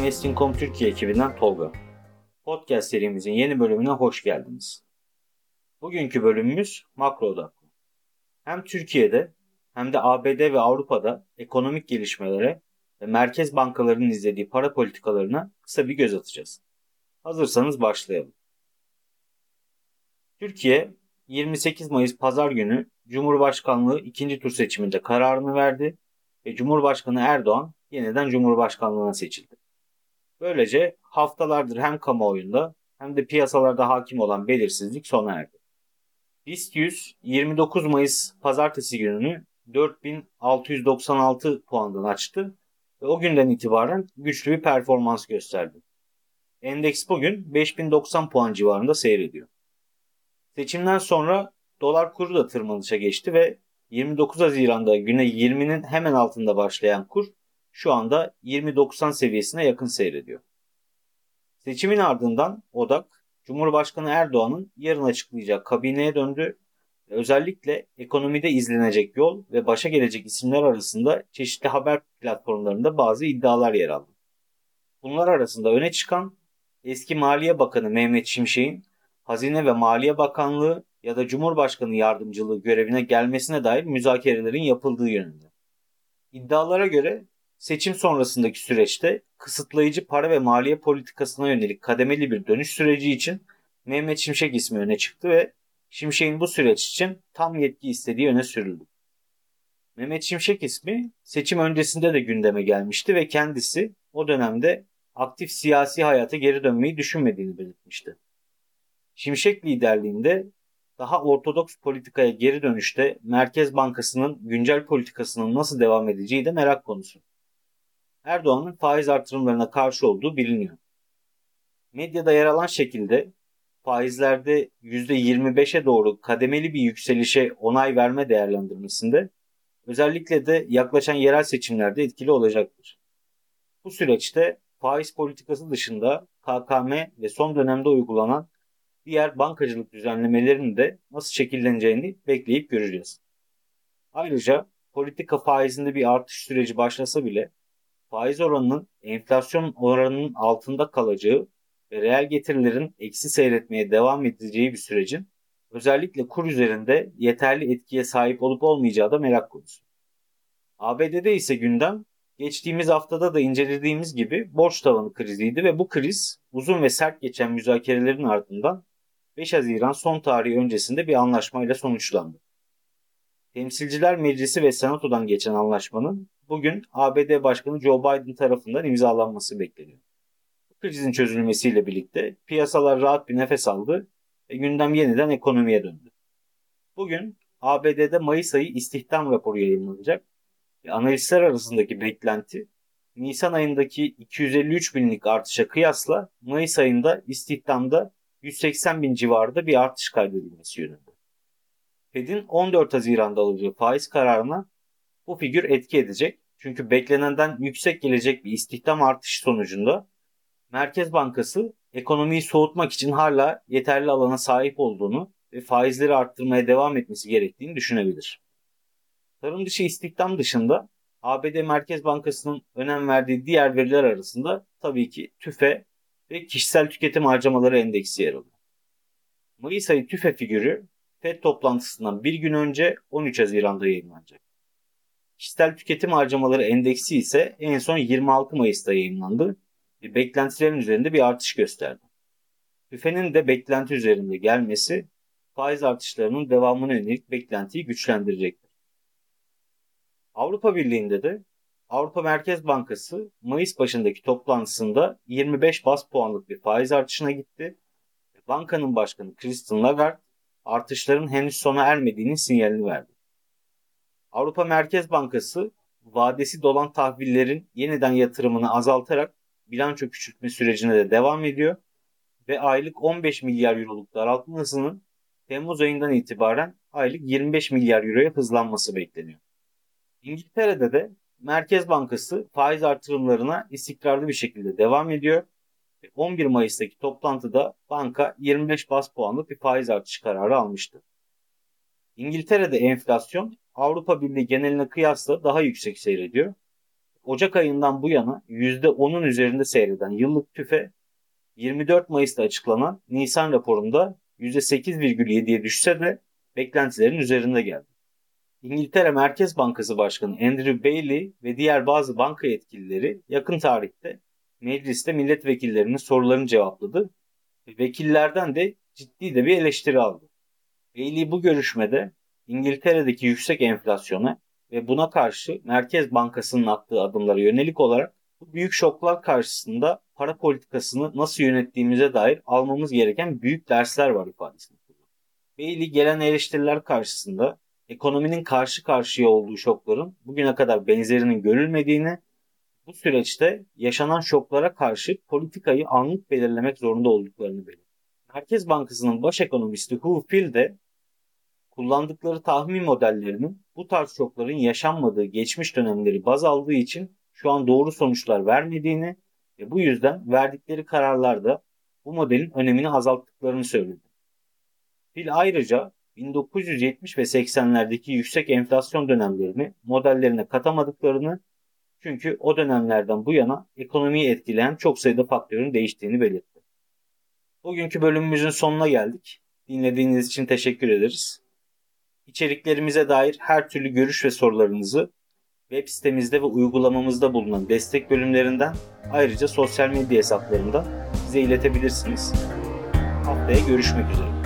Investing.com Türkiye ekibinden Tolga. Podcast serimizin yeni bölümüne hoş geldiniz. Bugünkü bölümümüz makro odaklı. Hem Türkiye'de hem de ABD ve Avrupa'da ekonomik gelişmelere ve merkez bankalarının izlediği para politikalarına kısa bir göz atacağız. Hazırsanız başlayalım. Türkiye 28 Mayıs Pazar günü Cumhurbaşkanlığı ikinci tur seçiminde kararını verdi ve Cumhurbaşkanı Erdoğan yeniden Cumhurbaşkanlığına seçildi. Böylece haftalardır hem kamuoyunda hem de piyasalarda hakim olan belirsizlik sona erdi. BIST 100 29 Mayıs pazartesi gününü 4696 puandan açtı ve o günden itibaren güçlü bir performans gösterdi. Endeks bugün 5090 puan civarında seyrediyor. Seçimden sonra dolar kuru da tırmanışa geçti ve 29 Haziran'da güne 20'nin hemen altında başlayan kur şu anda 20.90 seviyesine yakın seyrediyor. Seçimin ardından odak Cumhurbaşkanı Erdoğan'ın yarın açıklayacağı kabineye döndü. Özellikle ekonomide izlenecek yol ve başa gelecek isimler arasında çeşitli haber platformlarında bazı iddialar yer aldı. Bunlar arasında öne çıkan eski Maliye Bakanı Mehmet Şimşek'in Hazine ve Maliye Bakanlığı ya da Cumhurbaşkanı yardımcılığı görevine gelmesine dair müzakerelerin yapıldığı yönünde. İddialara göre seçim sonrasındaki süreçte kısıtlayıcı para ve maliye politikasına yönelik kademeli bir dönüş süreci için Mehmet Şimşek ismi öne çıktı ve Şimşek'in bu süreç için tam yetki istediği öne sürüldü. Mehmet Şimşek ismi seçim öncesinde de gündeme gelmişti ve kendisi o dönemde aktif siyasi hayata geri dönmeyi düşünmediğini belirtmişti. Şimşek liderliğinde daha ortodoks politikaya geri dönüşte Merkez Bankası'nın güncel politikasının nasıl devam edeceği de merak konusu. Erdoğan'ın faiz artırımlarına karşı olduğu biliniyor. Medyada yer alan şekilde faizlerde %25'e doğru kademeli bir yükselişe onay verme değerlendirmesinde özellikle de yaklaşan yerel seçimlerde etkili olacaktır. Bu süreçte faiz politikası dışında KKM ve son dönemde uygulanan diğer bankacılık düzenlemelerinin de nasıl şekilleneceğini bekleyip göreceğiz. Ayrıca politika faizinde bir artış süreci başlasa bile faiz oranının enflasyon oranının altında kalacağı ve reel getirilerin eksi seyretmeye devam edeceği bir sürecin özellikle kur üzerinde yeterli etkiye sahip olup olmayacağı da merak konusu. ABD'de ise gündem geçtiğimiz haftada da incelediğimiz gibi borç tavanı kriziydi ve bu kriz uzun ve sert geçen müzakerelerin ardından 5 Haziran son tarihi öncesinde bir anlaşmayla sonuçlandı. Temsilciler Meclisi ve Senato'dan geçen anlaşmanın bugün ABD Başkanı Joe Biden tarafından imzalanması bekleniyor. Krizin çözülmesiyle birlikte piyasalar rahat bir nefes aldı ve gündem yeniden ekonomiye döndü. Bugün ABD'de Mayıs ayı istihdam raporu yayınlanacak ve analistler arasındaki beklenti Nisan ayındaki 253 binlik artışa kıyasla Mayıs ayında istihdamda 180 bin civarında bir artış kaydedilmesi yönünde. Fed'in 14 Haziran'da alacağı faiz kararına bu figür etki edecek. Çünkü beklenenden yüksek gelecek bir istihdam artışı sonucunda Merkez Bankası ekonomiyi soğutmak için hala yeterli alana sahip olduğunu ve faizleri arttırmaya devam etmesi gerektiğini düşünebilir. Tarım dışı istihdam dışında ABD Merkez Bankası'nın önem verdiği diğer veriler arasında tabii ki TÜFE ve kişisel tüketim harcamaları endeksi yer alıyor. Mayıs ayı TÜFE figürü FED toplantısından bir gün önce 13 Haziran'da yayınlanacak. Kişisel tüketim harcamaları endeksi ise en son 26 Mayıs'ta yayınlandı ve beklentilerin üzerinde bir artış gösterdi. TÜFE'nin de beklenti üzerinde gelmesi faiz artışlarının devamına yönelik beklentiyi güçlendirecektir. Avrupa Birliği'nde de Avrupa Merkez Bankası Mayıs başındaki toplantısında 25 bas puanlık bir faiz artışına gitti. Bankanın başkanı Christine Lagarde artışların henüz sona ermediğinin sinyalini verdi. Avrupa Merkez Bankası vadesi dolan tahvillerin yeniden yatırımını azaltarak bilanço küçültme sürecine de devam ediyor ve aylık 15 milyar euroluk daraltma hızının Temmuz ayından itibaren aylık 25 milyar euroya hızlanması bekleniyor. İngiltere'de de Merkez Bankası faiz artırımlarına istikrarlı bir şekilde devam ediyor. 11 Mayıs'taki toplantıda banka 25 bas puanlık bir faiz artışı kararı almıştı. İngiltere'de enflasyon Avrupa Birliği geneline kıyasla daha yüksek seyrediyor. Ocak ayından bu yana %10'un üzerinde seyreden yıllık tüfe 24 Mayıs'ta açıklanan Nisan raporunda %8,7'ye düşse de beklentilerin üzerinde geldi. İngiltere Merkez Bankası Başkanı Andrew Bailey ve diğer bazı banka yetkilileri yakın tarihte mecliste milletvekillerinin sorularını cevapladı. Vekillerden de ciddi de bir eleştiri aldı. Bailey bu görüşmede İngiltere'deki yüksek enflasyona ve buna karşı Merkez Bankası'nın attığı adımlara yönelik olarak bu büyük şoklar karşısında para politikasını nasıl yönettiğimize dair almamız gereken büyük dersler var ifadesini kullandı. Bailey gelen eleştiriler karşısında ekonominin karşı karşıya olduğu şokların bugüne kadar benzerinin görülmediğini, bu süreçte yaşanan şoklara karşı politikayı anlık belirlemek zorunda olduklarını belirtti. Merkez Bankası'nın baş ekonomisti Hu Fil de kullandıkları tahmin modellerinin bu tarz şokların yaşanmadığı geçmiş dönemleri baz aldığı için şu an doğru sonuçlar vermediğini ve bu yüzden verdikleri kararlarda bu modelin önemini azalttıklarını söyledi. Phil ayrıca 1970 ve 80'lerdeki yüksek enflasyon dönemlerini modellerine katamadıklarını çünkü o dönemlerden bu yana ekonomiyi etkileyen çok sayıda faktörün değiştiğini belirtti. Bugünkü bölümümüzün sonuna geldik. Dinlediğiniz için teşekkür ederiz. İçeriklerimize dair her türlü görüş ve sorularınızı web sitemizde ve uygulamamızda bulunan destek bölümlerinden ayrıca sosyal medya hesaplarında bize iletebilirsiniz. Haftaya görüşmek üzere.